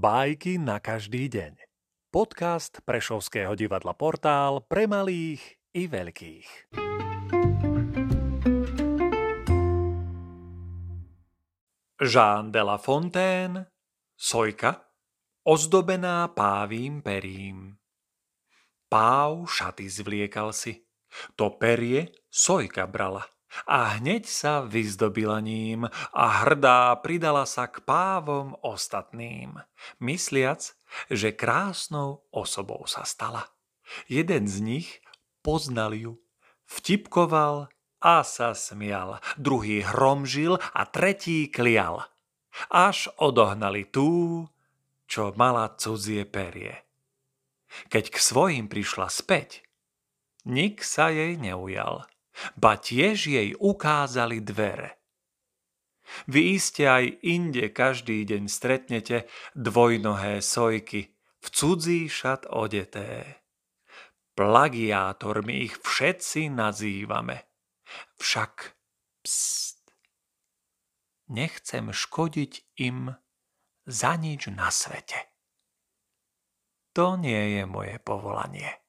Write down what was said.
Bajky na každý deň. Podcast Prešovského divadla Portál pre malých i veľkých. Jean de la Fontaine Sojka ozdobená pávým perím. Páv šaty zvliekal si. To perie Sojka brala – a hneď sa vyzdobila ním a hrdá pridala sa k pávom ostatným, mysliac, že krásnou osobou sa stala. Jeden z nich poznal ju, vtipkoval a sa smial, druhý hromžil a tretí klial. Až odohnali tú, čo mala cudzie perie. Keď k svojim prišla späť, nik sa jej neujal ba tiež jej ukázali dvere. Vy iste aj inde každý deň stretnete dvojnohé sojky, v cudzí šat odeté. Plagiátormi ich všetci nazývame. Však pst, nechcem škodiť im za nič na svete. To nie je moje povolanie.